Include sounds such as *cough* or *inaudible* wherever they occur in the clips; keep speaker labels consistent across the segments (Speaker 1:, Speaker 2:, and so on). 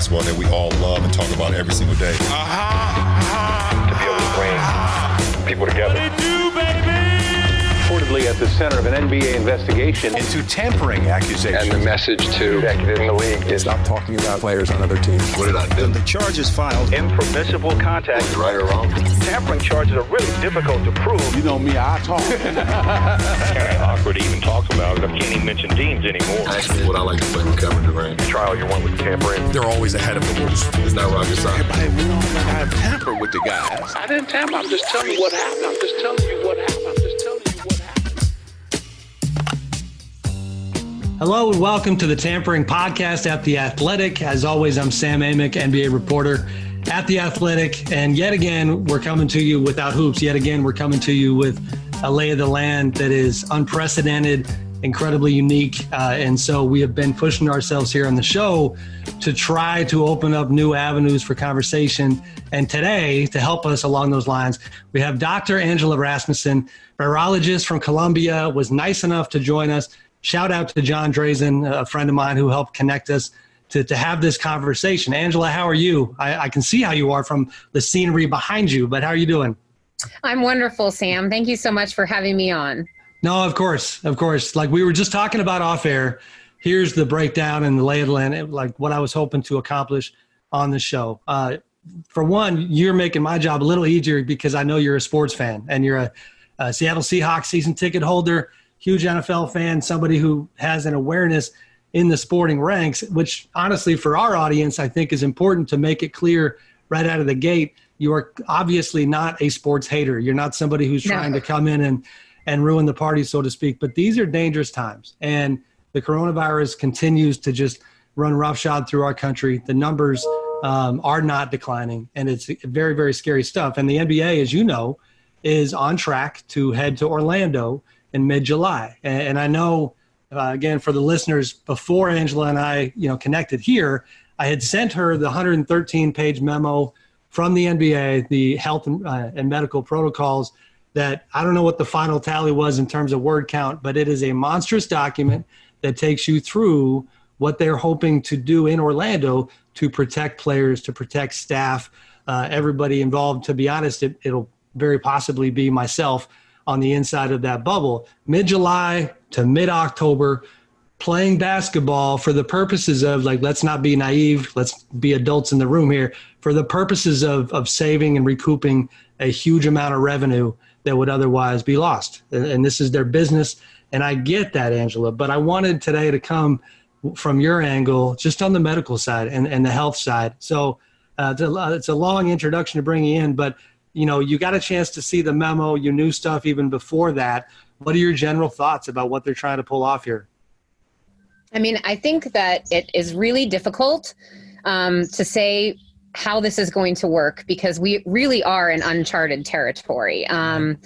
Speaker 1: basketball that we all love and talk about every single day.
Speaker 2: Uh-huh.
Speaker 3: To be able to bring people together
Speaker 4: reportedly at the center of an NBA investigation
Speaker 5: into tampering accusations.
Speaker 3: And the message to executive in the league is
Speaker 6: stop talking about players on other teams.
Speaker 3: What did I do?
Speaker 5: The charges filed.
Speaker 4: Impermissible contact.
Speaker 3: Right or wrong?
Speaker 4: Tampering charges are really difficult to prove.
Speaker 5: You know me, I talk.
Speaker 2: kind of awkward to even talk about it. I can't even mention teams anymore.
Speaker 3: Ask me what I like to play with Kevin Durant.
Speaker 4: Trial you won with tampering.
Speaker 6: They're always ahead of the rules.
Speaker 3: It's not rocket science.
Speaker 5: Hey, we don't have tamper with the guys.
Speaker 7: I didn't tamper. I'm just telling you what happened. I'm just telling you what happened.
Speaker 8: Hello and welcome to the Tampering Podcast at The Athletic. As always, I'm Sam Amick, NBA reporter at The Athletic. And yet again, we're coming to you without hoops. Yet again, we're coming to you with a lay of the land that is unprecedented, incredibly unique. Uh, and so we have been pushing ourselves here on the show to try to open up new avenues for conversation. And today, to help us along those lines, we have Dr. Angela Rasmussen, virologist from Columbia, was nice enough to join us shout out to John Drazen, a friend of mine who helped connect us to, to have this conversation. Angela, how are you? I, I can see how you are from the scenery behind you, but how are you doing?
Speaker 9: I'm wonderful, Sam. Thank you so much for having me on.
Speaker 8: No, of course, of course. Like we were just talking about off air. Here's the breakdown and the lay of the land, like what I was hoping to accomplish on the show. Uh, for one, you're making my job a little easier because I know you're a sports fan and you're a, a Seattle Seahawks season ticket holder huge NFL fan, somebody who has an awareness in the sporting ranks, which honestly, for our audience, I think is important to make it clear right out of the gate. You are obviously not a sports hater. You're not somebody who's no. trying to come in and, and ruin the party, so to speak. But these are dangerous times. And the coronavirus continues to just run roughshod through our country. The numbers um, are not declining, and it's very, very scary stuff. And the NBA, as you know, is on track to head to Orlando in mid July. And, and, I know, uh, again, for the listeners, before Angela and I, you know, connected here, I had sent her the 113 page memo from the NBA, the health and, uh, and medical protocols. That I don't know what the final tally was in terms of word count, but it is a monstrous document that takes you through what they're hoping to do in Orlando to protect players, to protect staff, uh, everybody involved. To be honest, it, it'll very possibly be myself on the inside of that bubble. Mid July to mid October, playing basketball for the purposes of like, let's not be naive, let's be adults in the room here, for the purposes of, of saving and recouping a huge amount of revenue that would otherwise be lost. And, and this is their business. And I get that, Angela, but I wanted today to come from your angle, just on the medical side and, and the health side. So uh, it's a long introduction to bring you in, but you know, you got a chance to see the memo, you knew stuff even before that. What are your general thoughts about what they're trying to pull off here?
Speaker 9: I mean, I think that it is really difficult um, to say how this is going to work because we really are in uncharted territory. Um,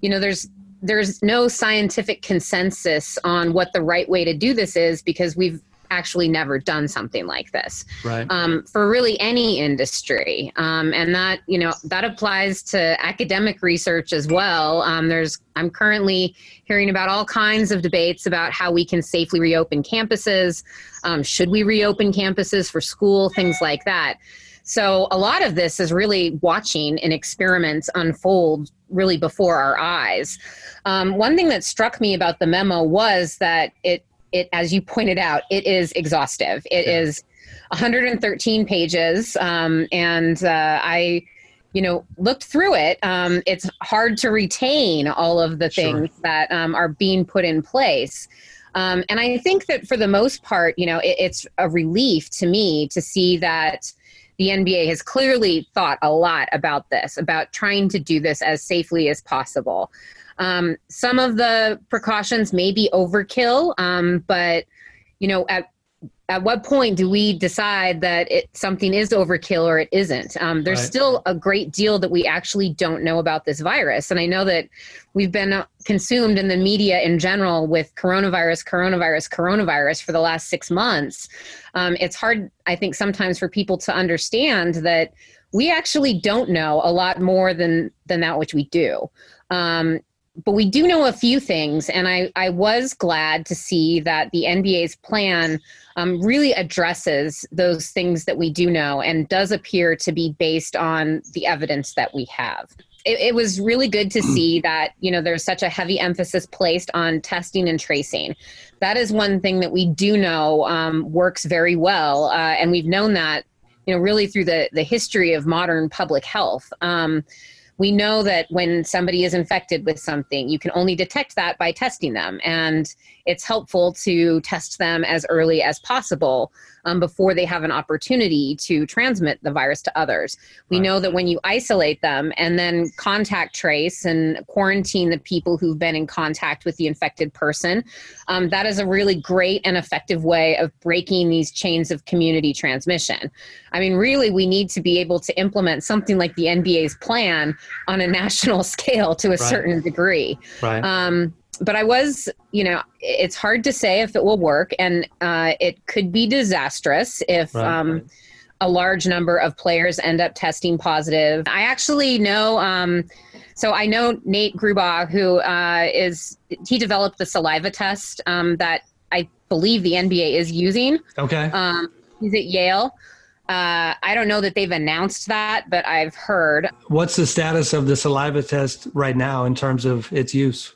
Speaker 9: you know, there's there's no scientific consensus on what the right way to do this is because we've actually never done something like this.
Speaker 8: Right.
Speaker 9: um, for really any industry. Um, and that you know that applies to academic research as well. Um, there's i'm currently hearing about all kinds of debates about how we can safely reopen campuses. Um, should we reopen campuses for school? Things like that. So a lot of this is really watching an experiment unfold really before our eyes. Um, one thing that struck me about the memo was that it it as you pointed out it is exhaustive It yeah. is 113 pages um, and uh, i you know looked through it um, it's hard to retain all of the things sure. that um, are being put in place um, and i think that for the most part you know it, it's a relief to me to see that the NBA has clearly thought a lot about this, about trying to do this as safely as possible. Um, some of the precautions may be overkill, um, but you know, at at what point do we decide that it something is overkill or it isn't? Um, there's right. still a great deal that we actually don't know about this virus, and I know that we've been consumed in the media in general with coronavirus, coronavirus, coronavirus for the last six months. Um, it's hard, I think, sometimes for people to understand that we actually don't know a lot more than than that which we do. Um, but we do know a few things, and I, I was glad to see that the NBA's plan um, really addresses those things that we do know and does appear to be based on the evidence that we have. It, it was really good to see *clears throat* that you know there's such a heavy emphasis placed on testing and tracing. That is one thing that we do know um, works very well, uh, and we've known that you know really through the the history of modern public health. Um, we know that when somebody is infected with something, you can only detect that by testing them. And it's helpful to test them as early as possible um, before they have an opportunity to transmit the virus to others. We right. know that when you isolate them and then contact trace and quarantine the people who've been in contact with the infected person, um, that is a really great and effective way of breaking these chains of community transmission. I mean, really, we need to be able to implement something like the NBA's plan on a *laughs* national scale to a right. certain degree.
Speaker 8: Right.
Speaker 9: Um, but I was, you know, it's hard to say if it will work, and uh, it could be disastrous if right. um, a large number of players end up testing positive. I actually know. Um, so I know Nate Grubaugh, who uh, is he developed the saliva test um, that I believe the NBA is using.
Speaker 8: Okay.
Speaker 9: Um, he's at Yale. Uh, I don't know that they've announced that, but I've heard.
Speaker 8: What's the status of the saliva test right now in terms of its use?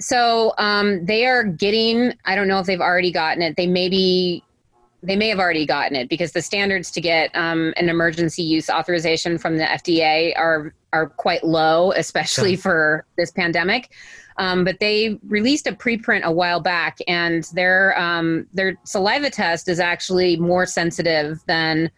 Speaker 9: So um, they are getting. I don't know if they've already gotten it. They may be. They may have already gotten it because the standards to get um, an emergency use authorization from the FDA are are quite low, especially for this pandemic. Um, but they released a preprint a while back, and their um, their saliva test is actually more sensitive than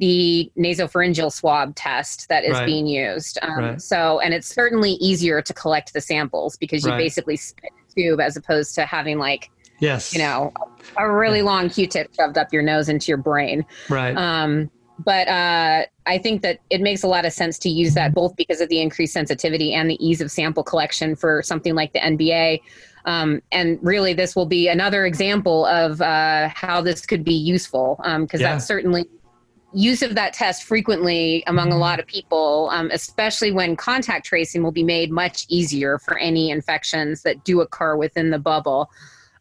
Speaker 9: the nasopharyngeal swab test that is right. being used. Um, right. So, and it's certainly easier to collect the samples because you right. basically spit a tube as opposed to having like,
Speaker 8: yes,
Speaker 9: you know, a really long Q-tip shoved up your nose into your brain.
Speaker 8: Right.
Speaker 9: Um, but uh, I think that it makes a lot of sense to use that both because of the increased sensitivity and the ease of sample collection for something like the NBA. Um, and really, this will be another example of uh, how this could be useful because um, yeah. that's certainly use of that test frequently among a mm-hmm. lot of people, um, especially when contact tracing will be made much easier for any infections that do occur within the bubble.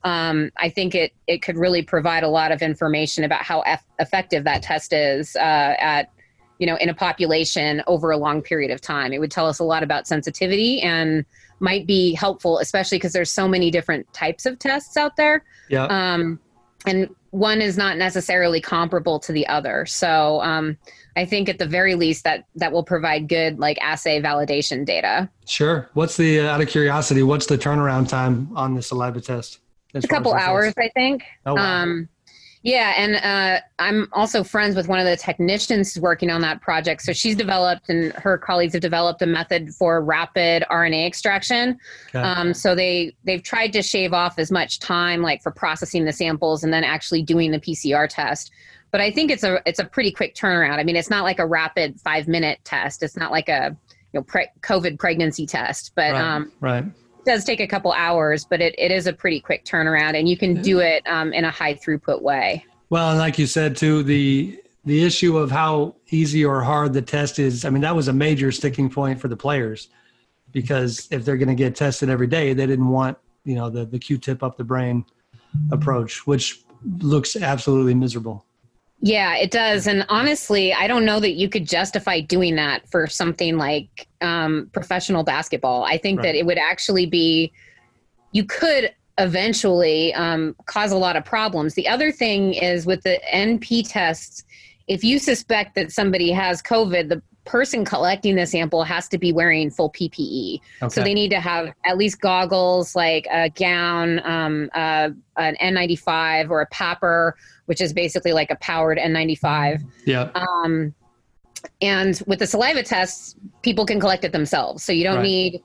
Speaker 9: Um, I think it it could really provide a lot of information about how eff- effective that test is uh, at you know in a population over a long period of time. It would tell us a lot about sensitivity and might be helpful, especially because there's so many different types of tests out there.
Speaker 8: Yeah.
Speaker 9: Um, and one is not necessarily comparable to the other. So um, I think at the very least that that will provide good like assay validation data.
Speaker 8: Sure. What's the uh, out of curiosity? What's the turnaround time on the saliva test?
Speaker 9: A couple hours, I think.
Speaker 8: Oh, wow.
Speaker 9: Um, yeah, and uh, I'm also friends with one of the technicians working on that project. So she's developed, and her colleagues have developed a method for rapid RNA extraction. Okay. Um, so they they've tried to shave off as much time, like for processing the samples and then actually doing the PCR test. But I think it's a it's a pretty quick turnaround. I mean, it's not like a rapid five minute test. It's not like a you know pre- COVID pregnancy test, but
Speaker 8: right.
Speaker 9: Um,
Speaker 8: right
Speaker 9: does take a couple hours, but it, it is a pretty quick turnaround, and you can do it um, in a high throughput way.
Speaker 8: Well, like you said too, the the issue of how easy or hard the test is. I mean, that was a major sticking point for the players because if they're going to get tested every day, they didn't want you know the the Q-tip up the brain approach, which looks absolutely miserable.
Speaker 9: Yeah, it does. And honestly, I don't know that you could justify doing that for something like um, professional basketball. I think right. that it would actually be, you could eventually um, cause a lot of problems. The other thing is with the NP tests, if you suspect that somebody has COVID, the person collecting the sample has to be wearing full PPE. Okay. So they need to have at least goggles, like a gown, um, uh, an N95 or a PAPR, which is basically like a powered N95.
Speaker 8: Yeah.
Speaker 9: Um, and with the saliva tests, people can collect it themselves. So you don't right. need,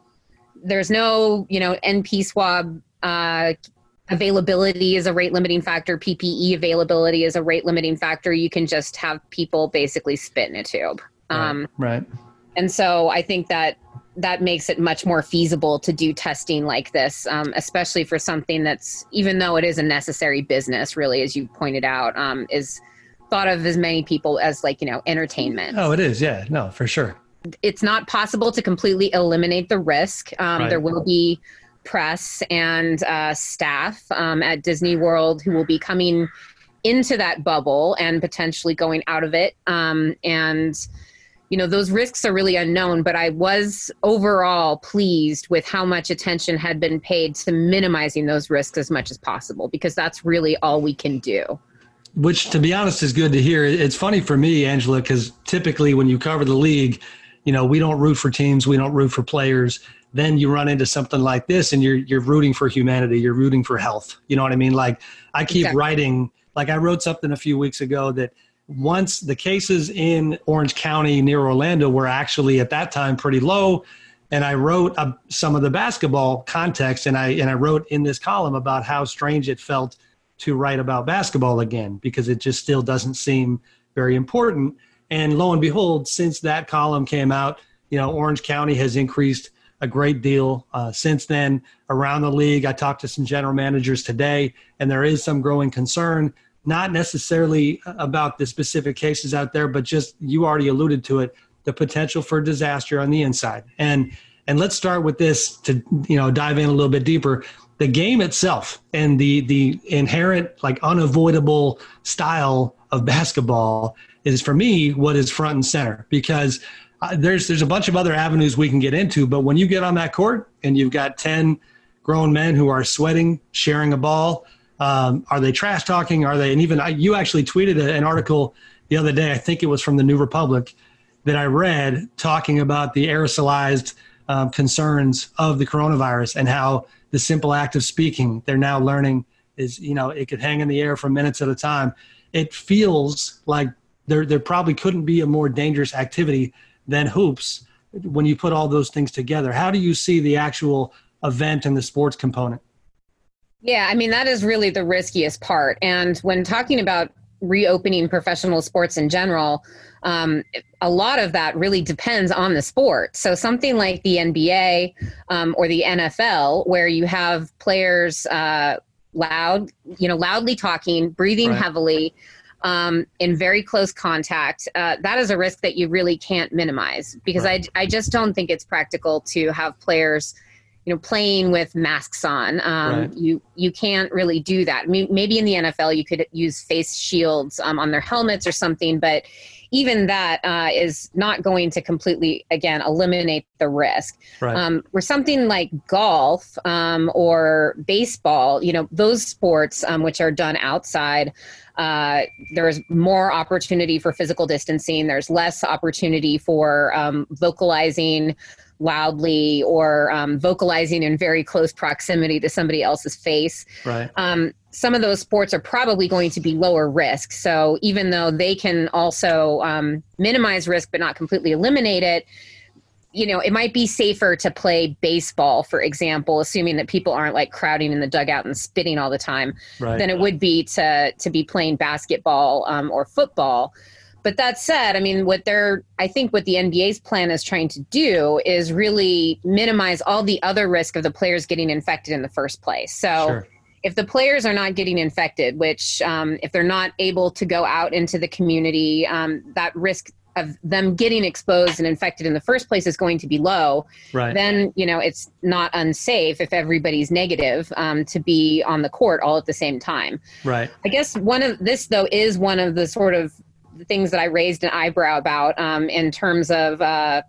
Speaker 9: there's no, you know, NP swab uh, availability is a rate limiting factor. PPE availability is a rate limiting factor. You can just have people basically spit in a tube.
Speaker 8: Um, right. right.
Speaker 9: And so I think that that makes it much more feasible to do testing like this, um, especially for something that's, even though it is a necessary business, really, as you pointed out, um, is thought of as many people as like, you know, entertainment.
Speaker 8: Oh, it is. Yeah. No, for sure.
Speaker 9: it's not possible to completely eliminate the risk. Um,
Speaker 8: Right.
Speaker 9: There will be press and uh, staff um, at Disney World who will be coming into that bubble and potentially going out of it. Um, and you know those risks are really unknown but i was overall pleased with how much attention had been paid to minimizing those risks as much as possible because that's really all we can do.
Speaker 8: Which to be honest is good to hear. It's funny for me angela because typically when you cover the league you know we don't root for teams we don't root for players. Then you run into something like this and you're you're rooting for humanity you're rooting for health. You know what i mean? Like i keep
Speaker 9: Exactly.
Speaker 8: writing like i wrote something a few weeks ago that once the cases in orange county near orlando were actually at that time pretty low and I wrote uh, some of the basketball context, and I and I wrote in this column about how strange it felt to write about basketball again because it just still doesn't seem very important. And lo and behold, since that column came out, you know, Orange County has increased a great deal uh, since then around the league. I talked to some general managers today, and there is some growing concern, not necessarily about the specific cases out there, but just you already alluded to it, the potential for disaster on the inside. And and let's start with this to you know dive in a little bit deeper. The game itself and the the inherent like unavoidable style of basketball is for me what is front and center because uh, there's there's a bunch of other avenues we can get into, but when you get on that court and you've got ten grown men who are sweating, sharing a ball, um, are they trash talking? Are they? And even I, you actually tweeted a- an article the other day. I think it was from the New Republic that I read talking about the aerosolized um, concerns of the coronavirus and how the simple act of speaking they're now learning is you know it could hang in the air for minutes at a time. It feels like there there probably couldn't be a more dangerous activity than hoops when you put all those things together. How do you see the actual event and the sports component?
Speaker 9: Yeah, I mean, that is really the riskiest part. And when talking about reopening professional sports in general, um, a lot of that really depends on the sport. So, something like the NBA um, or the NFL, where you have players uh, loud, you know, loudly talking, breathing
Speaker 8: Right.
Speaker 9: heavily. Um, in very close contact, uh, that is a risk that you really can't minimize because
Speaker 8: Right.
Speaker 9: I, I just don't think it's practical to have players you know playing with masks on um,
Speaker 8: Right.
Speaker 9: you you can't really do that I mean, maybe in the nfl you could use face shields um, on their helmets or something but even that uh, is not going to completely again eliminate the risk
Speaker 8: Right.
Speaker 9: um, where something like golf um, or baseball you know those sports um, which are done outside uh, there's more opportunity for physical distancing there's less opportunity for um, vocalizing loudly or um, vocalizing in very close proximity to somebody else's face
Speaker 8: right.
Speaker 9: um, some of those sports are probably going to be lower risk. So even though they can also um, minimize risk but not completely eliminate it, you know, it might be safer to play baseball, for example, assuming that people aren't like crowding in the dugout and spitting all the time,
Speaker 8: Right.
Speaker 9: than it would be to to be playing basketball um, or football. But that said, I mean, what they're, I think what the NBA's plan is trying to do is really minimize all the other risk of the players getting infected in the first place. So
Speaker 8: Sure.
Speaker 9: if the players are not getting infected, which um, if they're not able to go out into the community, um, that risk of them getting exposed and infected in the first place is going to be low.
Speaker 8: Right.
Speaker 9: Then you know it's not unsafe if everybody's negative um, to be on the court all at the same time.
Speaker 8: right.
Speaker 9: I guess one of this though is one of the sort of things that I raised an eyebrow about um, in terms of uh,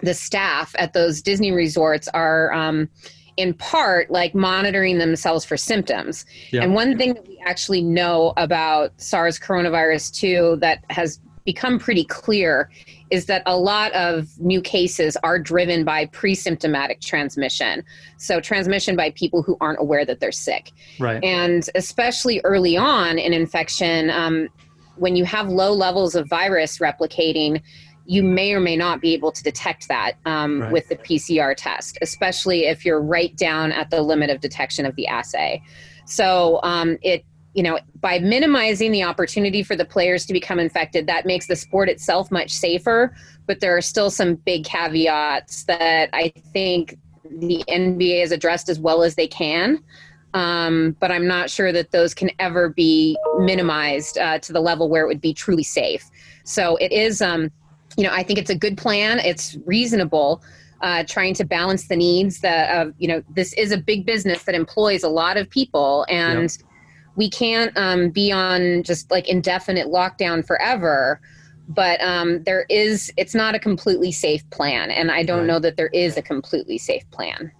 Speaker 9: the staff at those Disney resorts are um, in part like monitoring themselves for symptoms.
Speaker 8: Yeah.
Speaker 9: And one thing that we actually know about SARS coronavirus 2 that has become pretty clear is that a lot of new cases are driven by pre-symptomatic transmission. So transmission by people who aren't aware that they're sick.
Speaker 8: Right.
Speaker 9: And especially early on in infection, um, when you have low levels of virus replicating, you may or may not be able to detect that um,
Speaker 8: Right.
Speaker 9: with the PCR test, especially if you're right down at the limit of detection of the assay. So um, it, you know, by minimizing the opportunity for the players to become infected, that makes the sport itself much safer. But there are still some big caveats that I think the NBA has addressed as well as they can. Um, but I'm not sure that those can ever be minimized uh, to the level where it would be truly safe. So it is, um, you know, I think it's a good plan. It's reasonable. Uh, trying to balance the needs that uh, you know this is a big business that employs a lot of people and yep. we can't um, be on just like indefinite lockdown forever but um, there is it's not a completely safe plan and i don't right. know that there is a completely safe plan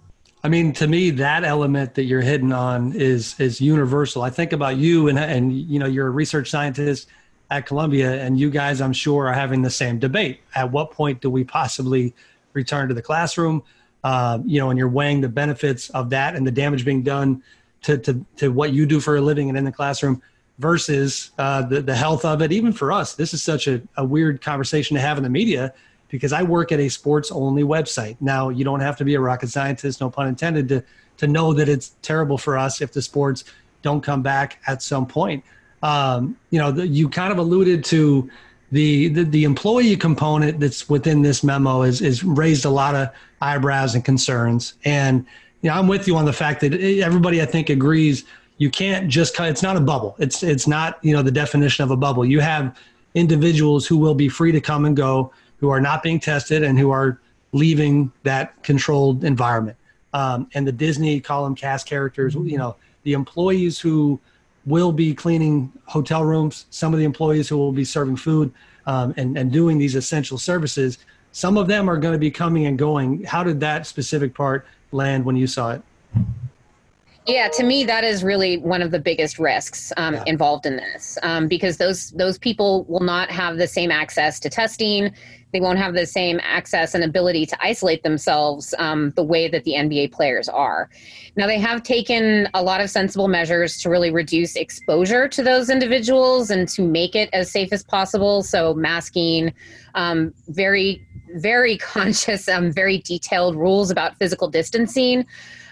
Speaker 8: i mean to me that element that you're hitting on is is universal. I think about you and and you know you're a research scientist at columbia and you guys i'm sure are having the same debate. At what point do we possibly return to the classroom? Uh, you know and you're weighing the benefits of that and the damage being done to, to, to what you do for a living and in the classroom versus uh, the, the health of it. Even for us, this is such a, a weird conversation to have in the media because I work at a sports only website. Now, you don't have to be a rocket scientist, no pun intended, to, to know that it's terrible for us if the sports don't come back at some point. Um, you know, the, you kind of alluded to the, the, the employee component that's within this memo is, is raised a lot of eyebrows and concerns. And, you know, I'm with you on the fact that everybody, I think, agrees – you can't just it's not a bubble it's it's not you know the definition of a bubble you have individuals who will be free to come and go who are not being tested and who are leaving that controlled environment um, and the disney column cast characters you know the employees who will be cleaning hotel rooms some of the employees who will be serving food um, and, and doing these essential services some of them are going to be coming and going how did that specific part land when you saw it
Speaker 9: yeah, to me, that is really one of the biggest risks um, yeah. involved in this, um, because those those people will not have the same access to testing. They won't have the same access and ability to isolate themselves um, the way that the NBA players are. Now, they have taken a lot of sensible measures to really reduce exposure to those individuals and to make it as safe as possible. So, masking, um, very very *laughs* conscious, um, very detailed rules about physical distancing.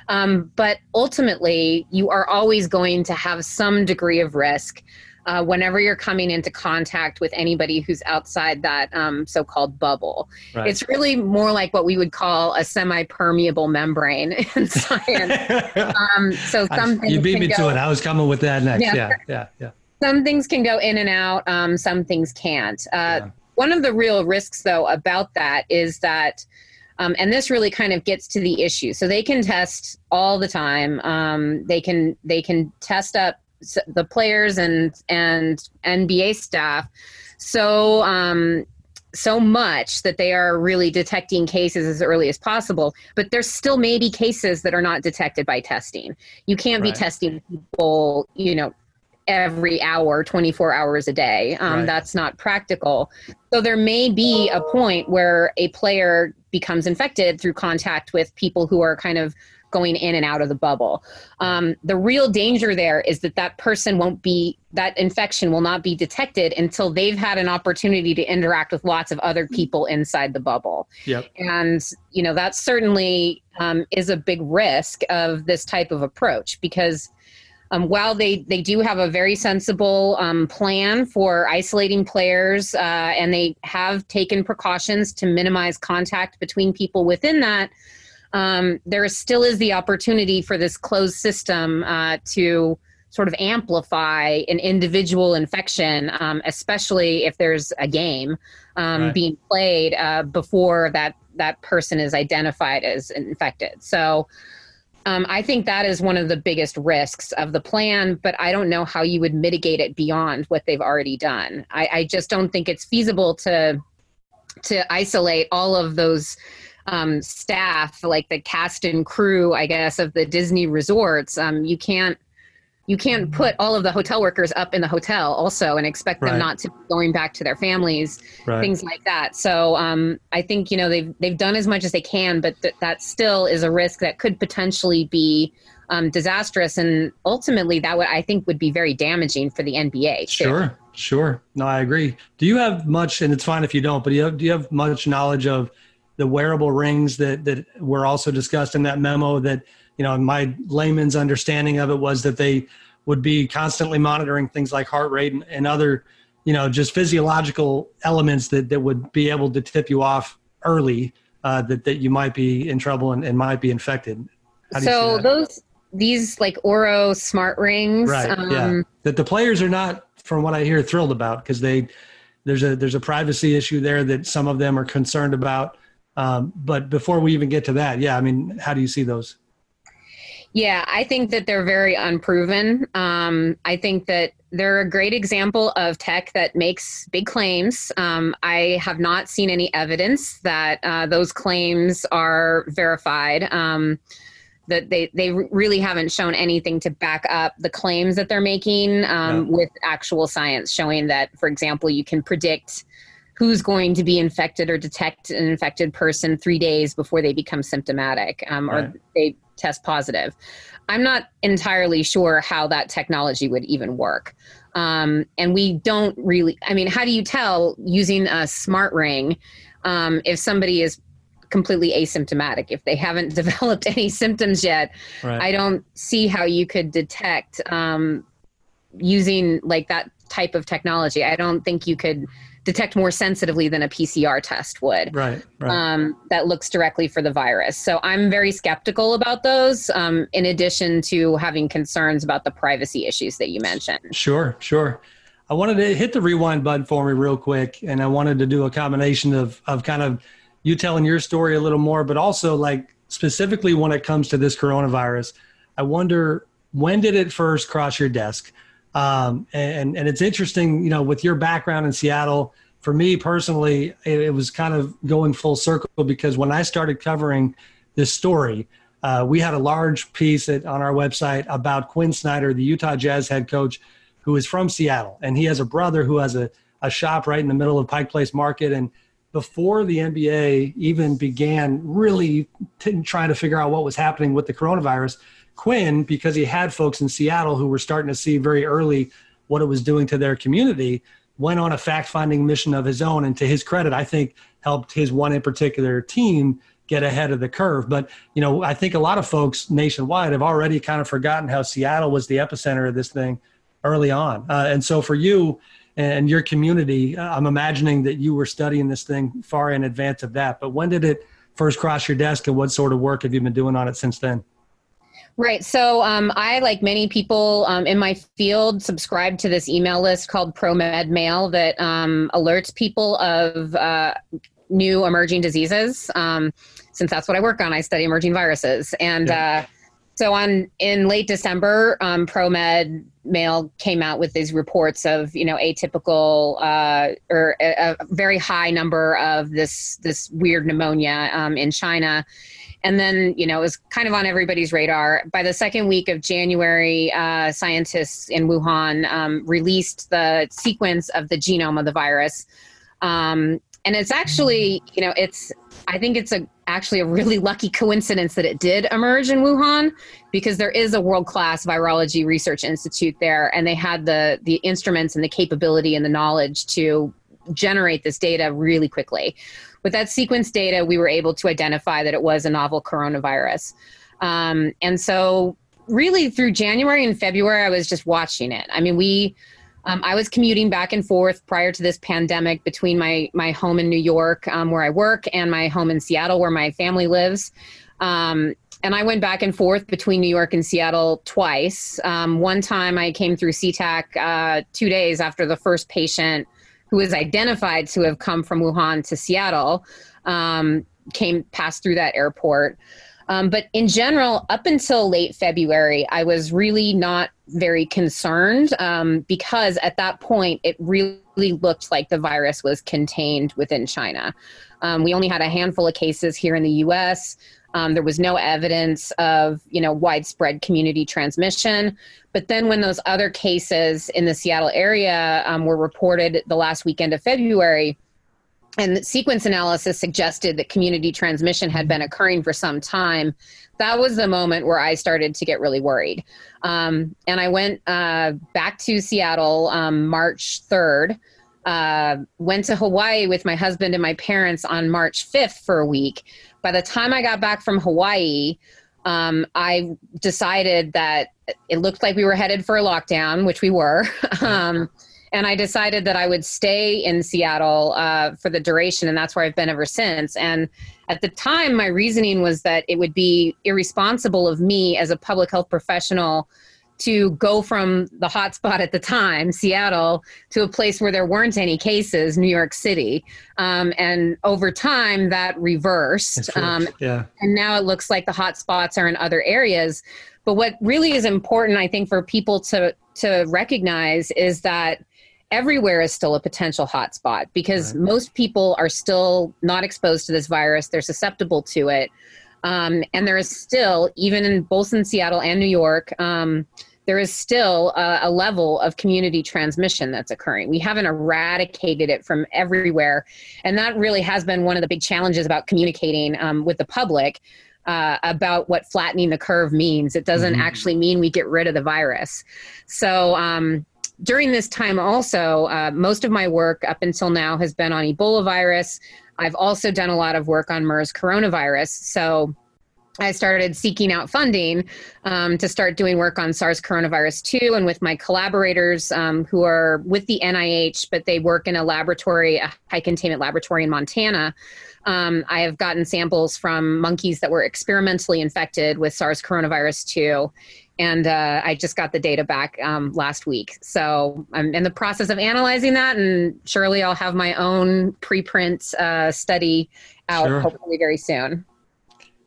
Speaker 9: Um, but ultimately, you are always going to have some degree of risk uh, whenever you're coming into contact with anybody who's outside that um, so-called bubble. Right. It's really more like what we would call a semi-permeable membrane *laughs* in science. um, so *laughs* some
Speaker 8: you beat me go, to it. I was coming with that next. Yeah, yeah, yeah. yeah.
Speaker 9: Some things can go in and out. Um, some things can't. Uh, yeah. One of the real risks, though, about that is that um, and this really kind of gets to the issue. So they can test all the time. Um, they can they can test up the players and and NBA staff so um, so much that they are really detecting cases as early as possible. But there's still maybe cases that are not detected by testing. You can't right. be testing people, you know, every hour 24 hours a day um, right. that's not practical so there may be a point where a player becomes infected through contact with people who are kind of going in and out of the bubble. Um, the real danger there is that that person won't be, that infection will not be detected until they've had an opportunity to interact with lots of other people inside the bubble.
Speaker 8: Yep.
Speaker 9: And, you know, that certainly um, is a big risk of this type of approach because um, while they, they do have a very sensible um, plan for isolating players uh, and they have taken precautions to minimize contact between people within that, um, there still is the opportunity for this closed system uh, to sort of amplify an individual infection, um, especially if there's a game um, right. being played uh, before that that person is identified as infected. So um, I think that is one of the biggest risks of the plan, but I don't know how you would mitigate it beyond what they've already done. I, I just don't think it's feasible to to isolate all of those um, staff, like the cast and crew, I guess, of the Disney resorts. Um, you can't you can't put all of the hotel workers up in the hotel also and expect them right. not to be going back to their families right. things like that so um, i think you know they've they've done as much as they can but th- that still is a risk that could potentially be um, disastrous and ultimately that would i think would be very damaging for the nba too.
Speaker 8: sure sure no i agree do you have much and it's fine if you don't but do you have, do you have much knowledge of the wearable rings that that were also discussed in that memo that you know, my layman's understanding of it was that they would be constantly monitoring things like heart rate and, and other, you know, just physiological elements that, that would be able to tip you off early uh, that, that you might be in trouble and, and might be infected.
Speaker 9: So those, these like Oura smart rings.
Speaker 8: Right. Um, yeah. That the players are not, from what I hear, thrilled about because they, there's a there's a privacy issue there that some of them are concerned about. Um, but before we even get to that, yeah, I mean, how do you see those?
Speaker 9: Yeah, I think that they're very unproven. Um, I think that they're a great example of tech that makes big claims. Um, I have not seen any evidence that uh, those claims are verified. Um, that they, they really haven't shown anything to back up the claims that they're making um, with actual science showing that, for example, you can predict who's going to be infected or detect an infected person three days before they become symptomatic um, or
Speaker 8: Right.
Speaker 9: they test positive. I'm not entirely sure how that technology would even work. Um, and we don't really, I mean, how do you tell using a smart ring um, if somebody is completely asymptomatic? If they haven't *laughs* developed any symptoms yet,
Speaker 8: Right.
Speaker 9: I don't see how you could detect um, using like that type of technology. I don't think you could detect more sensitively than a PCR test would.
Speaker 8: Right, right.
Speaker 9: Um, that looks directly for the virus. So I'm very skeptical about those, um, in addition to having concerns about the privacy issues that you mentioned.
Speaker 8: Sure, sure. I wanted to hit the rewind button for me real quick, and I wanted to do a combination of of kind of you telling your story a little more, but also like specifically when it comes to this coronavirus. I wonder when did it first cross your desk? Um, and and it's interesting, you know, with your background in Seattle. For me personally, it, it was kind of going full circle because when I started covering this story, uh, we had a large piece at, on our website about Quin Snyder, the Utah Jazz head coach, who is from Seattle, and he has a brother who has a, a shop right in the middle of Pike Place Market. And before the NBA even began really t- trying to figure out what was happening with the coronavirus, Quin, because he had folks in Seattle who were starting to see very early what it was doing to their community, went on a fact finding mission of his own. And to his credit, I think helped his one in particular team get ahead of the curve. But, you know, I think a lot of folks nationwide have already kind of forgotten how Seattle was the epicenter of this thing early on. Uh, and so for you and your community, uh, I'm imagining that you were studying this thing far in advance of that. But when did it first cross your desk and what sort of work have you been doing on it since then?
Speaker 9: Right. So um, I, like many people um, in my field, subscribe to this email list called ProMed Mail that um, alerts people of uh, new emerging diseases. Um, since that's what I work on, I study emerging viruses. And uh, so on in late December, um, ProMed Mail came out with these reports of you know atypical uh, or a, a very high number of this this weird pneumonia um, in China and then you know it was kind of on everybody's radar. By the second week of january uh, scientists in wuhan um, released the sequence of the genome of the virus. Um, and it's actually you know it's i think it's a actually a really lucky coincidence that it did emerge in wuhan because there is a world-class virology research institute there and they had the the instruments and the capability and the knowledge to generate this data really quickly with that sequence data, we were able to identify that it was a novel coronavirus. Um, and so, really, through January and February, I was just watching it. I mean, we, um, I was commuting back and forth prior to this pandemic between my my home in New York, um, where I work, and my home in Seattle, where my family lives. Um, and I went back and forth between New York and Seattle twice. Um, one time, I came through SeaTac uh, two days after the first patient who was identified to have come from Wuhan to Seattle, um, came passed through that airport. Um, but in general, up until late February, I was really not very concerned um, because at that point, it really looked like the virus was contained within China. Um, we only had a handful of cases here in the U.S. Um, there was no evidence of you know widespread community transmission. But then when those other cases in the Seattle area um, were reported the last weekend of February, and sequence analysis suggested that community transmission had been occurring for some time, that was the moment where I started to get really worried. Um, and I went uh, back to Seattle um, March 3rd. Uh, went to Hawaii with my husband and my parents on March 5th for a week. By the time I got back from Hawaii, um, I decided that it looked like we were headed for a lockdown, which we were. *laughs* um, and I decided that I would stay in Seattle uh, for the duration, and that's where I've been ever since. And at the time, my reasoning was that it would be irresponsible of me as a public health professional to go from the hotspot at the time, Seattle, to a place where there weren't any cases, New York City. Um, and over time, that reversed. Um,
Speaker 8: yeah.
Speaker 9: And now it looks like the hotspots are in other areas. But what really is important, I think, for people to, to recognize is that everywhere is still a potential hotspot because right. most people are still not exposed to this virus, they're susceptible to it. Um, and there is still, even in both in Seattle and New York, um, there is still a, a, level of community transmission that's occurring. We haven't eradicated it from everywhere. And that really has been one of the big challenges about communicating um, with the public uh, about what flattening the curve means. It doesn't mm-hmm. actually mean we get rid of the virus. So, um, during this time, also, uh, most of my work up until now has been on Ebola virus. I've also done a lot of work on MERS coronavirus. So I started seeking out funding um, to start doing work on SARS coronavirus 2 and with my collaborators um, who are with the NIH, but they work in a laboratory, a high containment laboratory in Montana. Um, I have gotten samples from monkeys that were experimentally infected with SARS coronavirus 2 and uh, I just got the data back um, last week. So I'm in the process of analyzing that, and surely I'll have my own preprint uh, study out sure. hopefully very soon.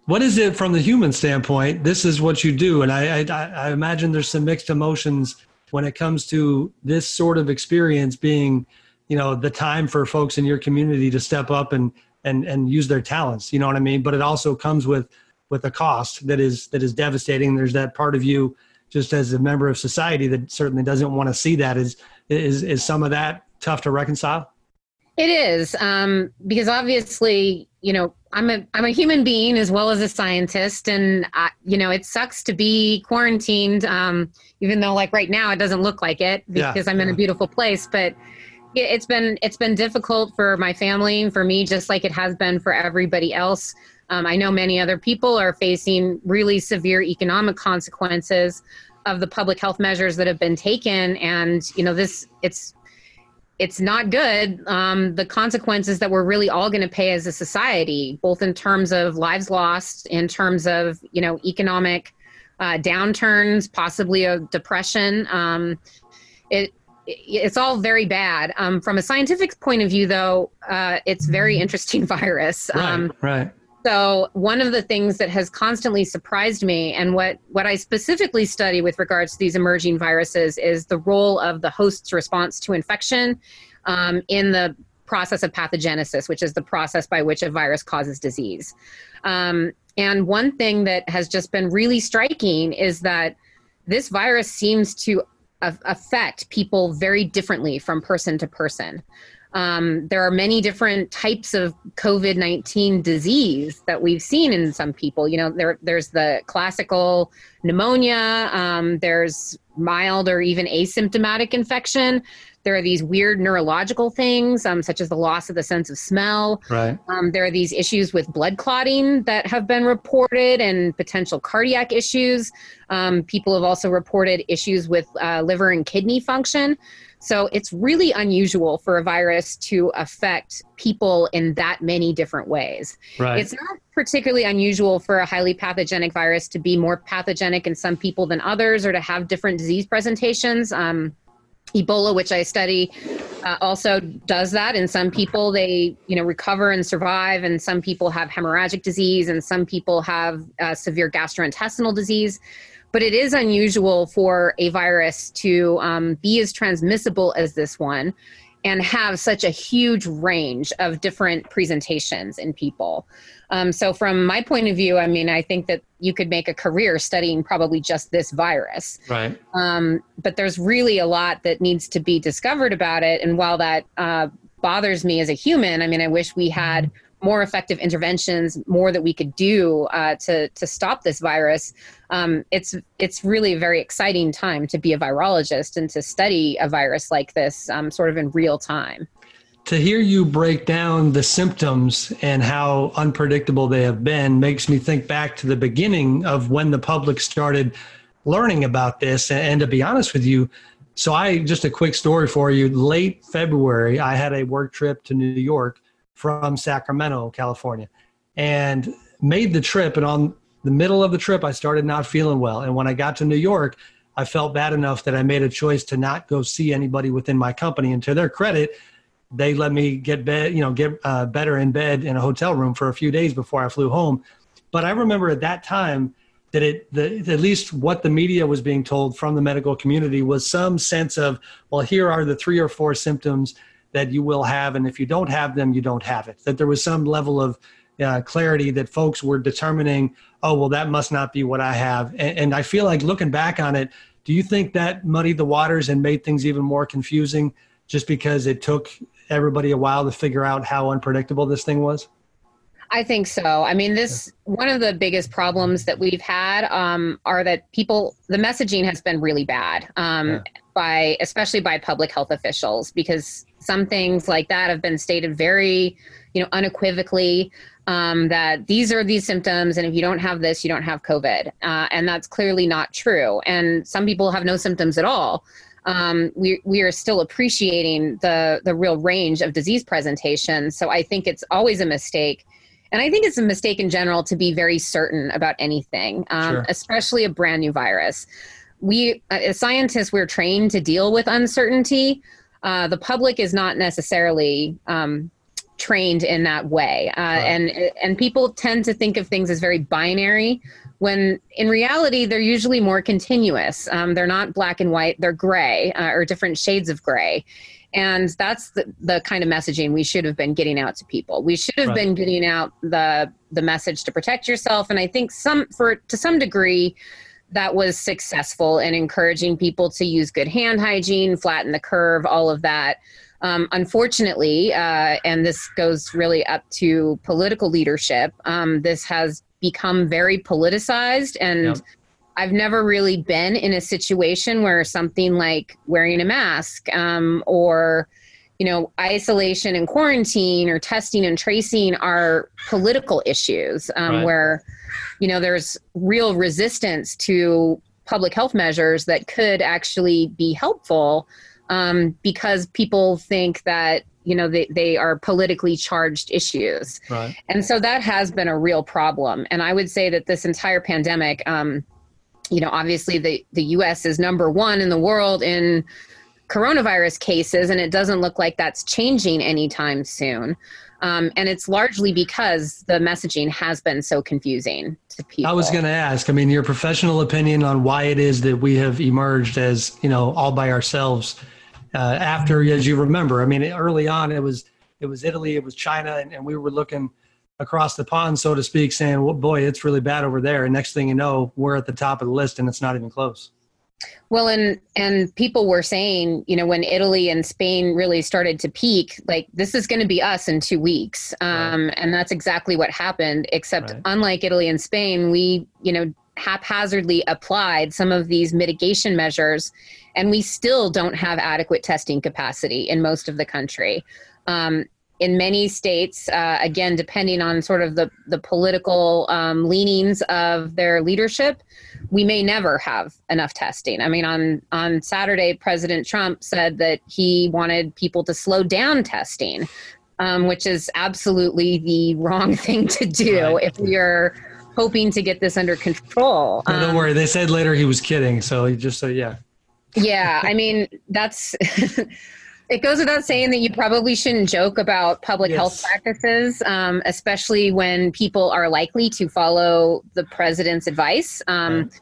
Speaker 8: What is it from the human standpoint? This is what you do, and I, I, I imagine there's some mixed emotions when it comes to this sort of experience being, you know, the time for folks in your community to step up and and and use their talents. You know what I mean? But it also comes with with a cost that is that is devastating. There's that part of you, just as a member of society, that certainly doesn't want to see that. Is is is some of that tough to reconcile?
Speaker 9: It is um, because obviously, you know, I'm a I'm a human being as well as a scientist, and I, you know, it sucks to be quarantined. Um, even though, like right now, it doesn't look like it because yeah. I'm in a beautiful place, but it's been it's been difficult for my family for me, just like it has been for everybody else. Um, I know many other people are facing really severe economic consequences of the public health measures that have been taken, and you know this it's it's not good. Um, the consequences that we're really all going to pay as a society, both in terms of lives lost, in terms of you know economic uh, downturns, possibly a depression. Um, it it's all very bad. Um, from a scientific point of view, though, uh, it's very interesting *laughs* virus.
Speaker 8: Right, um, right.
Speaker 9: So one of the things that has constantly surprised me, and what what I specifically study with regards to these emerging viruses, is the role of the host's response to infection um, in the process of pathogenesis, which is the process by which a virus causes disease. Um, and one thing that has just been really striking is that this virus seems to affect people very differently from person to person. Um, there are many different types of COVID 19 disease that we've seen in some people. You know, there, there's the classical pneumonia, um, there's mild or even asymptomatic infection. There are these weird neurological things, um, such as the loss of the sense of smell.
Speaker 8: Right.
Speaker 9: Um, there are these issues with blood clotting that have been reported and potential cardiac issues. Um, people have also reported issues with uh, liver and kidney function. So it's really unusual for a virus to affect people in that many different ways.
Speaker 8: Right.
Speaker 9: It's not particularly unusual for a highly pathogenic virus to be more pathogenic in some people than others or to have different disease presentations. Um, Ebola, which I study, uh, also does that. In some people, they you know recover and survive, and some people have hemorrhagic disease, and some people have uh, severe gastrointestinal disease but it is unusual for a virus to um, be as transmissible as this one and have such a huge range of different presentations in people. Um, so, from my point of view, I mean, I think that you could make a career studying probably just this virus.
Speaker 8: Right.
Speaker 9: Um, but there's really a lot that needs to be discovered about it. And while that uh, bothers me as a human, I mean, I wish we had more effective interventions, more that we could do uh, to to stop this virus. Um, it's it's really a very exciting time to be a virologist and to study a virus like this, um, sort of in real time.
Speaker 8: To hear you break down the symptoms and how unpredictable they have been makes me think back to the beginning of when the public started learning about this. And to be honest with you, so I just a quick story for you. Late February, I had a work trip to New York from Sacramento, California, and made the trip. And on the middle of the trip, I started not feeling well. And when I got to New York, I felt bad enough that I made a choice to not go see anybody within my company. And to their credit, they let me get bed, you know, get uh, better in bed in a hotel room for a few days before I flew home. But I remember at that time that it, the, at least what the media was being told from the medical community was some sense of, well, here are the three or four symptoms that you will have, and if you don't have them, you don't have it. That there was some level of uh, clarity that folks were determining, oh, well, that must not be what I have. And, and I feel like looking back on it, do you think that muddied the waters and made things even more confusing just because it took everybody a while to figure out how unpredictable this thing was?
Speaker 9: I think so. I mean, this one of the biggest problems that we've had um, are that people the messaging has been really bad um, yeah. by especially by public health officials because some things like that have been stated very, you know, unequivocally um, that these are these symptoms, and if you don't have this, you don't have COVID, uh, and that's clearly not true. And some people have no symptoms at all um, we, we are still appreciating the, the real range of disease presentation. So I think it's always a mistake. And I think it's a mistake in general to be very certain about anything, um, sure. especially a brand new virus. We, uh, as scientists, we're trained to deal with uncertainty. Uh, the public is not necessarily um, trained in that way, uh, right. and and people tend to think of things as very binary when in reality they're usually more continuous. Um, they're not black and white they're gray uh, or different shades of gray. And that's the, the kind of messaging we should have been getting out to people. We should have right. been getting out the the message to protect yourself. And i think some for to some degree that was successful in encouraging people to use good hand hygiene flatten the curve all of that. Um, unfortunately, uh, and this goes really up to political leadership, um, this has become very politicized and yep. I've never really been in a situation where something like wearing a mask um, or you know isolation and quarantine or testing and tracing are political issues um, right. where you know there's real resistance to public health measures that could actually be helpful um, because people think that you know they, they are politically charged issues right. and so that has been a real problem and i would say that this entire pandemic um, you know obviously the, the us is number one in the world in coronavirus cases and it doesn't look like that's changing anytime soon um, and it's largely because the messaging has been so confusing to people.
Speaker 8: I was going to ask. I mean, your professional opinion on why it is that we have emerged as you know all by ourselves uh, after, as you remember, I mean, early on it was it was Italy, it was China, and, and we were looking across the pond, so to speak, saying, "Well, boy, it's really bad over there." And next thing you know, we're at the top of the list, and it's not even close.
Speaker 9: Well, and and people were saying, you know, when Italy and Spain really started to peak, like this is going to be us in two weeks, um, right. and that's exactly what happened. Except, right. unlike Italy and Spain, we, you know, haphazardly applied some of these mitigation measures, and we still don't have adequate testing capacity in most of the country. Um, in many states, uh, again, depending on sort of the, the political um, leanings of their leadership, we may never have enough testing. I mean, on, on Saturday, President Trump said that he wanted people to slow down testing, um, which is absolutely the wrong *laughs* thing to do if we are hoping to get this under control.
Speaker 8: No, don't um, worry. They said later he was kidding. So he just said, yeah.
Speaker 9: Yeah. I mean, that's, *laughs* it goes without saying that you probably shouldn't joke about public yes. health practices, um, especially when people are likely to follow the president's advice. Um, right.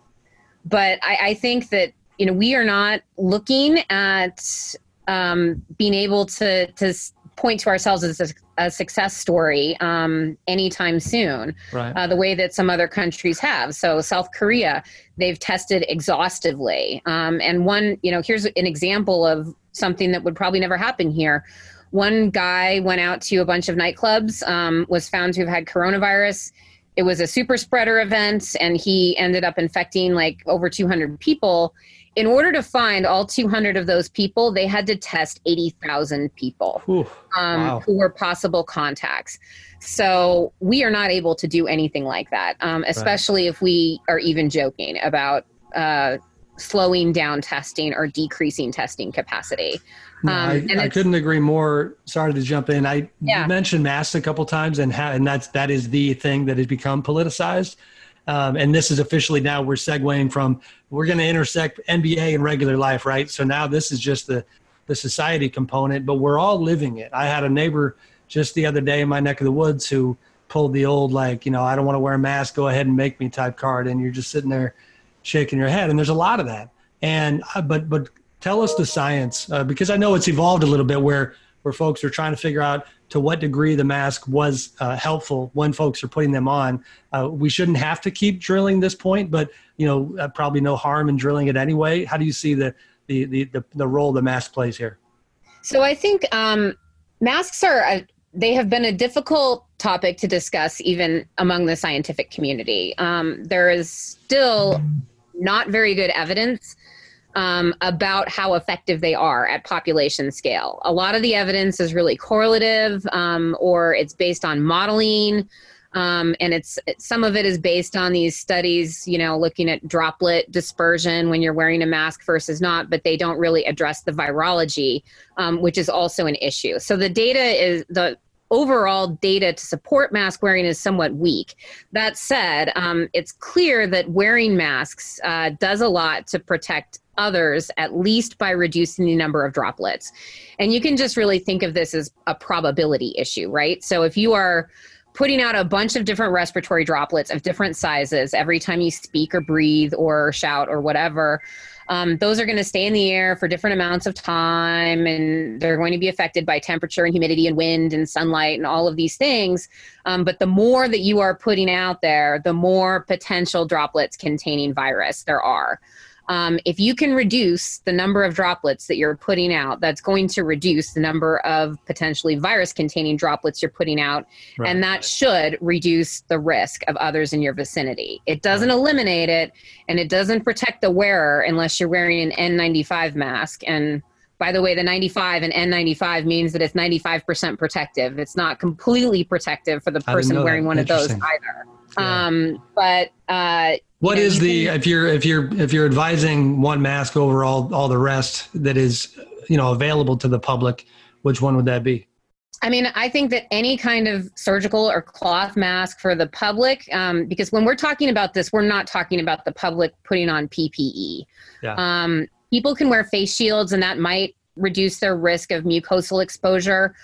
Speaker 9: But I, I think that, you know, we are not looking at um, being able to, to point to ourselves as a, a success story um, anytime soon, right. uh, the way that some other countries have. So, South Korea, they've tested exhaustively. Um, and one, you know, here's an example of something that would probably never happen here. One guy went out to a bunch of nightclubs, um, was found to have had coronavirus. It was a super spreader event, and he ended up infecting like over 200 people in order to find all 200 of those people, they had to test 80,000 people um, wow. who were possible contacts. So we are not able to do anything like that, um, especially right. if we are even joking about uh, slowing down testing or decreasing testing capacity.
Speaker 8: No, um, I, I, couldn't agree more. Sorry to jump in. I yeah. mentioned masks a couple times, and ha- and that's that is the thing that has become politicized. Um, and this is officially now we're segueing from we're going to intersect NBA and regular life, right? So now this is just the the society component, but we're all living it. I had a neighbor just the other day in my neck of the woods who pulled the old like, you know, I don't want to wear a mask, go ahead and make me type card, and you're just sitting there shaking your head. And there's a lot of that. And uh, but but tell us the science uh, because I know it's evolved a little bit where where folks are trying to figure out to what degree the mask was uh, helpful when folks are putting them on. Uh, we shouldn't have to keep drilling this point, but you know, uh, probably no harm in drilling it anyway. How do you see the the the the, the role the mask plays here?
Speaker 9: So I think um, masks are a, they have been a difficult topic to discuss even among the scientific community. Um, there is still not very good evidence um, about how effective they are at population scale. A lot of the evidence is really correlative um, or it's based on modeling. Um, and it's some of it is based on these studies, you know, looking at droplet dispersion when you're wearing a mask versus not, but they don't really address the virology, um, which is also an issue. So the data is the overall data to support mask wearing is somewhat weak. That said, um, it's clear that wearing masks uh, does a lot to protect others, at least by reducing the number of droplets. And you can just really think of this as a probability issue, right? So if you are putting out a bunch of different respiratory droplets of different sizes every time you speak or breathe or shout or whatever, um, those are going to stay in the air for different amounts of time and they're going to be affected by temperature and humidity and wind and sunlight and all of these things. Um, but the more that you are putting out there, the more potential droplets containing virus there are um, if you can reduce the number of droplets that you're putting out, that's going to reduce the number of potentially virus containing droplets you're putting out. Right. And that should reduce the risk of others in your vicinity. It doesn't right. eliminate it and it doesn't protect the wearer unless you're wearing an N95 mask. And by the way, the 95 and N95 means that it's 95% protective. It's not completely protective for the person wearing one of those either. Yeah. Um, but uh,
Speaker 8: what is the if you're if you're if you're advising one mask over all all the rest that is you know available to the public, which one would that be?
Speaker 9: I mean, I think that any kind of surgical or cloth mask for the public, um, because when we're talking about this, we're not talking about the public putting on PPE. Yeah. Um, people can wear face shields, and that might reduce their risk of mucosal exposure.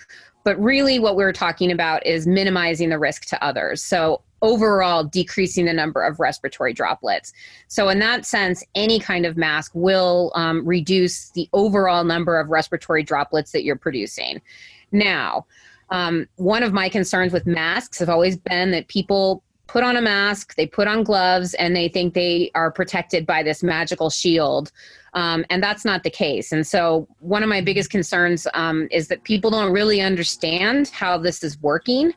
Speaker 9: But really, what we're talking about is minimizing the risk to others. So, overall decreasing the number of respiratory droplets. So, in that sense, any kind of mask will um, reduce the overall number of respiratory droplets that you're producing. Now, um, one of my concerns with masks have always been that people put on a mask, they put on gloves, and they think they are protected by this magical shield. Um, and that's not the case. And so, one of my biggest concerns um, is that people don't really understand how this is working.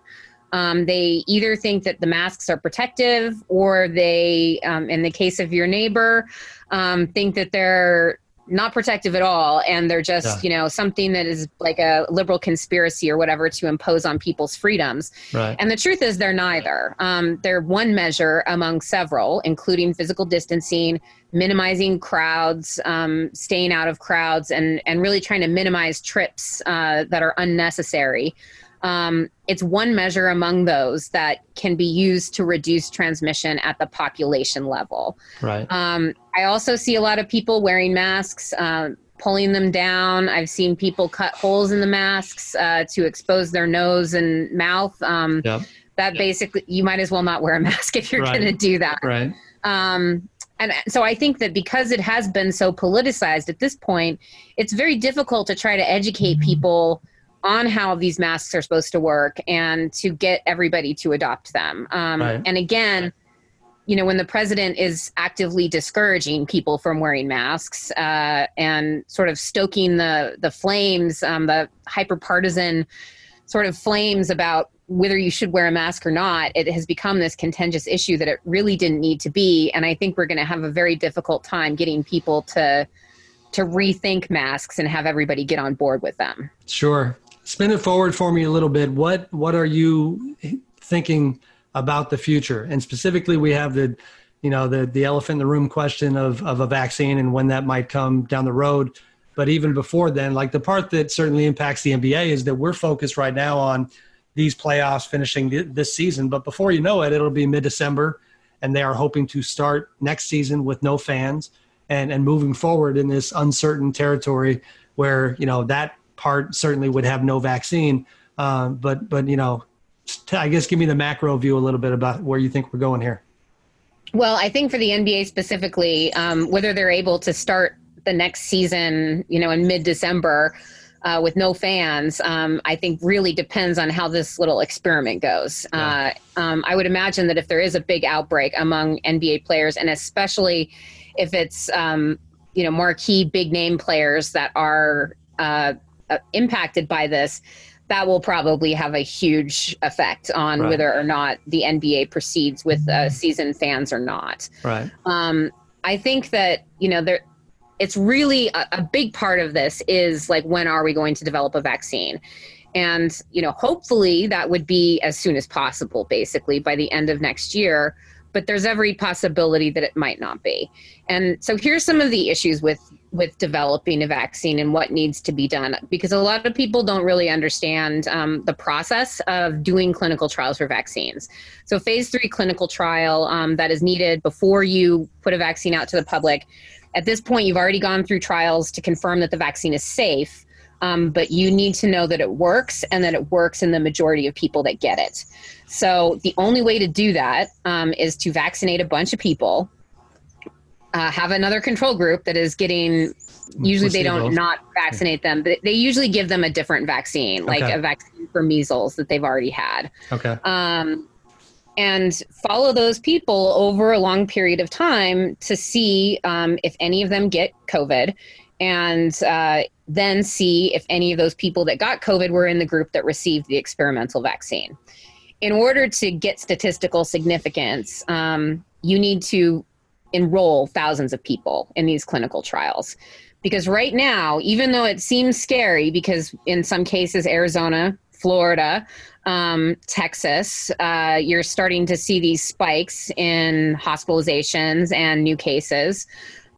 Speaker 9: Um, they either think that the masks are protective, or they, um, in the case of your neighbor, um, think that they're not protective at all and they're just yeah. you know something that is like a liberal conspiracy or whatever to impose on people's freedoms right. and the truth is they're neither um, they're one measure among several including physical distancing minimizing crowds um, staying out of crowds and and really trying to minimize trips uh, that are unnecessary um, it's one measure among those that can be used to reduce transmission at the population level.
Speaker 8: Right.
Speaker 9: Um, I also see a lot of people wearing masks, uh, pulling them down. I've seen people cut holes in the masks uh, to expose their nose and mouth. Um, yep. That yep. basically, you might as well not wear a mask *laughs* if you're right. going to do that.
Speaker 8: Right.
Speaker 9: Um, and so I think that because it has been so politicized at this point, it's very difficult to try to educate mm-hmm. people on how these masks are supposed to work and to get everybody to adopt them. Um, right. And again, you know, when the president is actively discouraging people from wearing masks uh, and sort of stoking the the flames, um, the hyperpartisan sort of flames about whether you should wear a mask or not, it has become this contentious issue that it really didn't need to be. And I think we're going to have a very difficult time getting people to to rethink masks and have everybody get on board with them.
Speaker 8: Sure spin it forward for me a little bit. What what are you thinking about the future? And specifically, we have the you know the the elephant in the room question of of a vaccine and when that might come down the road. But even before then, like the part that certainly impacts the NBA is that we're focused right now on these playoffs finishing this season. But before you know it, it'll be mid December and they are hoping to start next season with no fans and and moving forward in this uncertain territory where you know that part certainly would have no vaccine. Um, but but you know, I guess give me the macro view a little bit about where you think we're going here.
Speaker 9: Well, I think for the NBA specifically, um, whether they're able to start the next season, you know, in mid-December uh, with no fans, um, I think really depends on how this little experiment goes. Yeah. Uh, um, I would imagine that if there is a big outbreak among NBA players, and especially if it's um, you know marquee big name players that are uh, uh, impacted by this, that will probably have a huge effect on right. whether or not the NBA proceeds with uh, season fans or not.
Speaker 8: Right.
Speaker 9: Um, I think that you know there it's really a, a big part of this is like when are we going to develop a vaccine and you know hopefully that would be as soon as possible basically by the end of next year but there's every possibility that it might not be. And so here's some of the issues with with developing a vaccine and what needs to be done because a lot of people don't really understand um, the process of doing clinical trials for vaccines. So phase three clinical trial um, that is needed before you put a vaccine out to the public. At this point, you've already gone through trials to confirm that the vaccine is safe, um, but you need to know that it works and that it works in the majority of people that get it. So the only way to do that um, is to vaccinate a bunch of people, uh, have another control group that is getting. Usually, they don't not vaccinate them, but they usually give them a different vaccine, like okay. a vaccine for measles that they've already had.
Speaker 8: Okay.
Speaker 9: Um, and follow those people over a long period of time to see um, if any of them get COVID and uh, then see if any of those people that got COVID were in the group that received the experimental vaccine. In order to get statistical significance, um, you need to enroll thousands of people in these clinical trials. Because right now, even though it seems scary, because in some cases, Arizona, Florida, um, Texas, uh, you're starting to see these spikes in hospitalizations and new cases.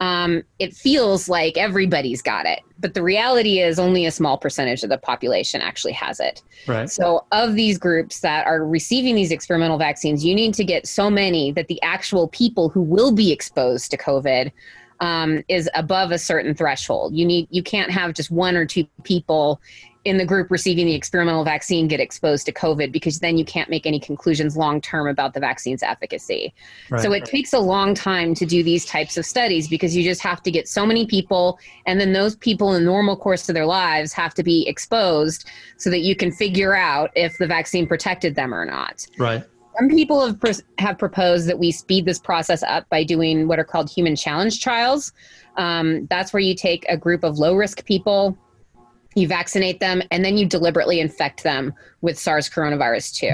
Speaker 9: Um, it feels like everybody's got it, but the reality is only a small percentage of the population actually has it.
Speaker 8: Right.
Speaker 9: So, of these groups that are receiving these experimental vaccines, you need to get so many that the actual people who will be exposed to COVID um, is above a certain threshold. You need you can't have just one or two people in the group receiving the experimental vaccine get exposed to COVID because then you can't make any conclusions long term about the vaccine's efficacy. Right. So it takes a long time to do these types of studies because you just have to get so many people, and then those people in the normal course of their lives have to be exposed so that you can figure out if the vaccine protected them or not.
Speaker 8: Right.
Speaker 9: Some people have, pr- have proposed that we speed this process up by doing what are called human challenge trials. Um, that's where you take a group of low risk people you vaccinate them and then you deliberately infect them with SARS coronavirus 2.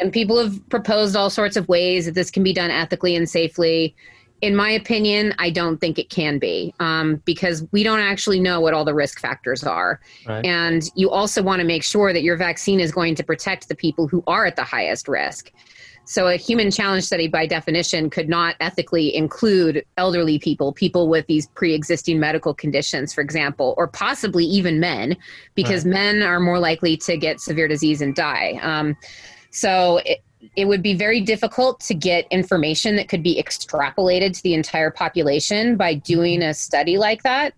Speaker 9: And people have proposed all sorts of ways that this can be done ethically and safely. In my opinion, I don't think it can be um, because we don't actually know what all the risk factors are. Right. And you also want to make sure that your vaccine is going to protect the people who are at the highest risk. So, a human challenge study, by definition, could not ethically include elderly people, people with these pre existing medical conditions, for example, or possibly even men, because right. men are more likely to get severe disease and die. Um, so, it, it would be very difficult to get information that could be extrapolated to the entire population by doing a study like that.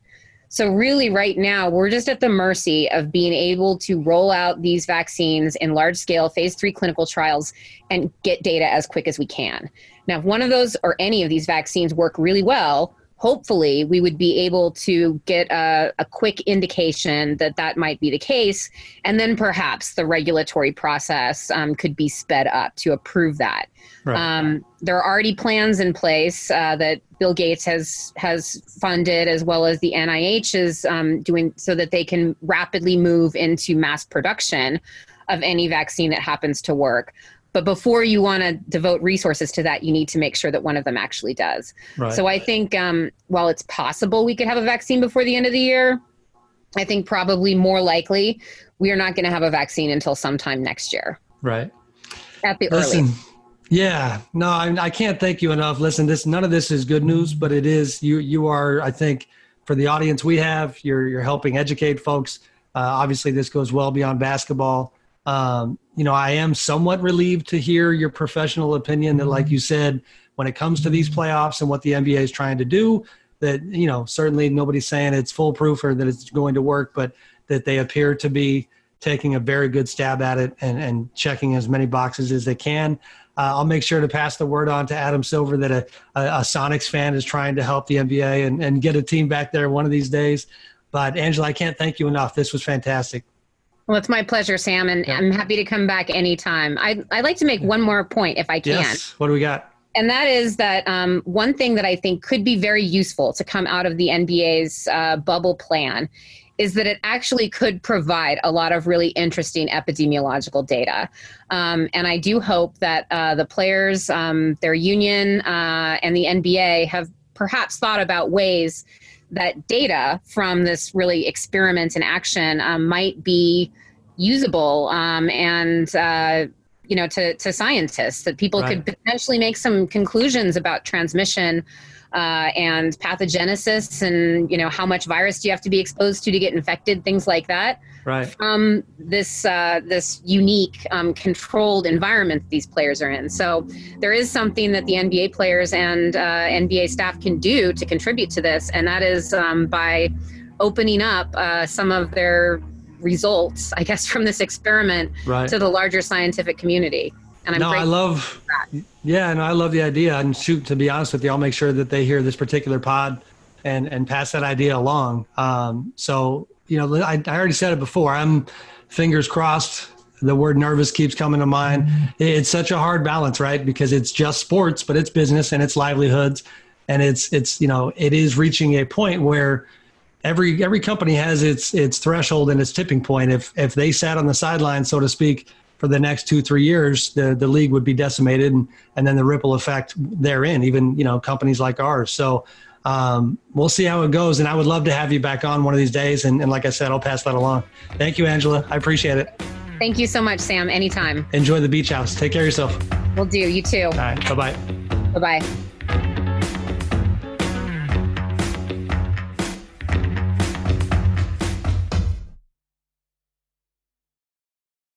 Speaker 9: So, really, right now, we're just at the mercy of being able to roll out these vaccines in large scale phase three clinical trials and get data as quick as we can. Now, if one of those or any of these vaccines work really well, hopefully we would be able to get a, a, quick indication that that might be the case. And then perhaps the regulatory process um, could be sped up to approve that. Right. um, there are already plans in place uh, that bill gates has has funded as well as the nih is um, doing so that they can rapidly move into mass production of any vaccine that happens to work but before you want to devote resources to that, you need to make sure that one of them actually does. Right. So I think um, while it's possible we could have a vaccine before the end of the year, I think probably more likely we are not going to have a vaccine until sometime next year.
Speaker 8: Right.
Speaker 9: At the Listen, earliest.
Speaker 8: Yeah, no, I, I, can't thank you enough. Listen, this none of this is good news, but it is you. You are, I think, for the audience we have, you're you're helping educate folks. Uh, obviously, this goes well beyond basketball. Um, you know, I am somewhat relieved to hear your professional opinion that, like you said, when it comes to these playoffs and what the NBA is trying to do, that you know certainly nobody's saying it's foolproof or that it's going to work, but that they appear to be taking a very good stab at it and, and checking as many boxes as they can. Uh, I'll make sure to pass the word on to Adam Silver that a, a, a, Sonics fan is trying to help the NBA and, and get a team back there one of these days. But Angela, I can't thank you enough. This was fantastic.
Speaker 9: Well, it's my pleasure, Sam, and yeah. I'm happy to come back anytime. I, I'd like to make one more point if I can.
Speaker 8: Yes. What do we got?
Speaker 9: And that is that um, one thing that I think could be very useful to come out of the NBA's uh, bubble plan is that it actually could provide a lot of really interesting epidemiological data. Um, and I do hope that uh, the players, um, their union, uh, and the NBA have perhaps thought about ways that data from this really experiment in action um, might be usable um, and uh, you know to, to scientists that people right. could potentially make some conclusions about transmission uh, and pathogenesis and you know how much virus do you have to be exposed to to get infected things like that
Speaker 8: right.
Speaker 9: from this uh, this unique um, controlled environment these players are in so there is something that the nba players and uh, nba staff can do to contribute to this and that is um, by opening up uh, some of their results i guess from this experiment
Speaker 8: right.
Speaker 9: to the larger scientific community and I'm
Speaker 8: no, I love, yeah, and no, I love the idea. And shoot, to be honest with you, I'll make sure that they hear this particular pod and and pass that idea along. Um, so you know, I, I already said it before. I'm fingers crossed. The word nervous keeps coming to mind. Mm-hmm. It's such a hard balance, right? Because it's just sports, but it's business and it's livelihoods, and it's it's you know it is reaching a point where every every company has its its threshold and its tipping point. If if they sat on the sideline, so to speak, for the next two three years the the league would be decimated and, and then the ripple effect therein even you know companies like ours so um, we'll see how it goes and i would love to have you back on one of these days and, and like i said i'll pass that along. Thank you angela. I appreciate it.
Speaker 9: Thank you so much sam. Anytime.
Speaker 8: Enjoy the beach house. Take care of yourself.
Speaker 9: We'll do. You too. All
Speaker 8: right. Bye-bye.
Speaker 9: Bye-bye